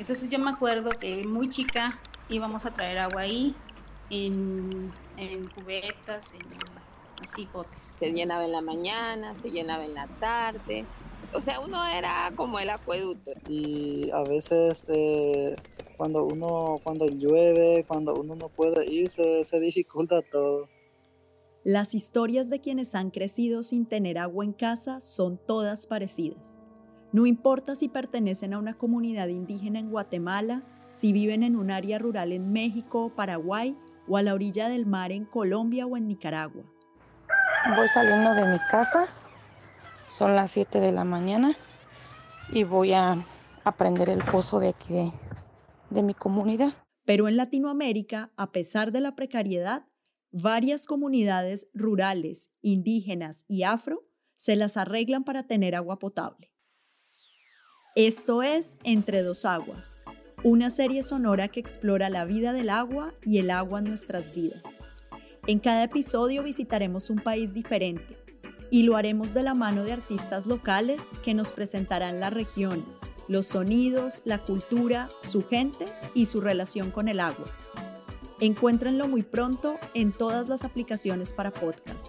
Entonces yo me acuerdo que muy chica íbamos a traer agua ahí en, en cubetas, en así botes. Se llenaba en la mañana, se llenaba en la tarde. O sea, uno era como el acueducto. Y a veces eh, cuando uno, cuando llueve, cuando uno no puede ir, se, se dificulta todo. Las historias de quienes han crecido sin tener agua en casa son todas parecidas. No importa si pertenecen a una comunidad indígena en Guatemala, si viven en un área rural en México o Paraguay, o a la orilla del mar en Colombia o en Nicaragua. Voy saliendo de mi casa, son las 7 de la mañana y voy a, aprender el pozo de aquí, de mi comunidad. Pero en Latinoamérica, a pesar de la precariedad, varias comunidades rurales, indígenas y afro se las arreglan para tener agua potable. Esto es Entre dos aguas, una serie sonora que explora la vida del agua y el agua en nuestras vidas. En cada episodio visitaremos un país diferente y lo haremos de la mano de artistas locales que nos presentarán la región, los sonidos, la cultura, su gente y su relación con el agua. Encuéntrenlo muy pronto en todas las aplicaciones para podcast.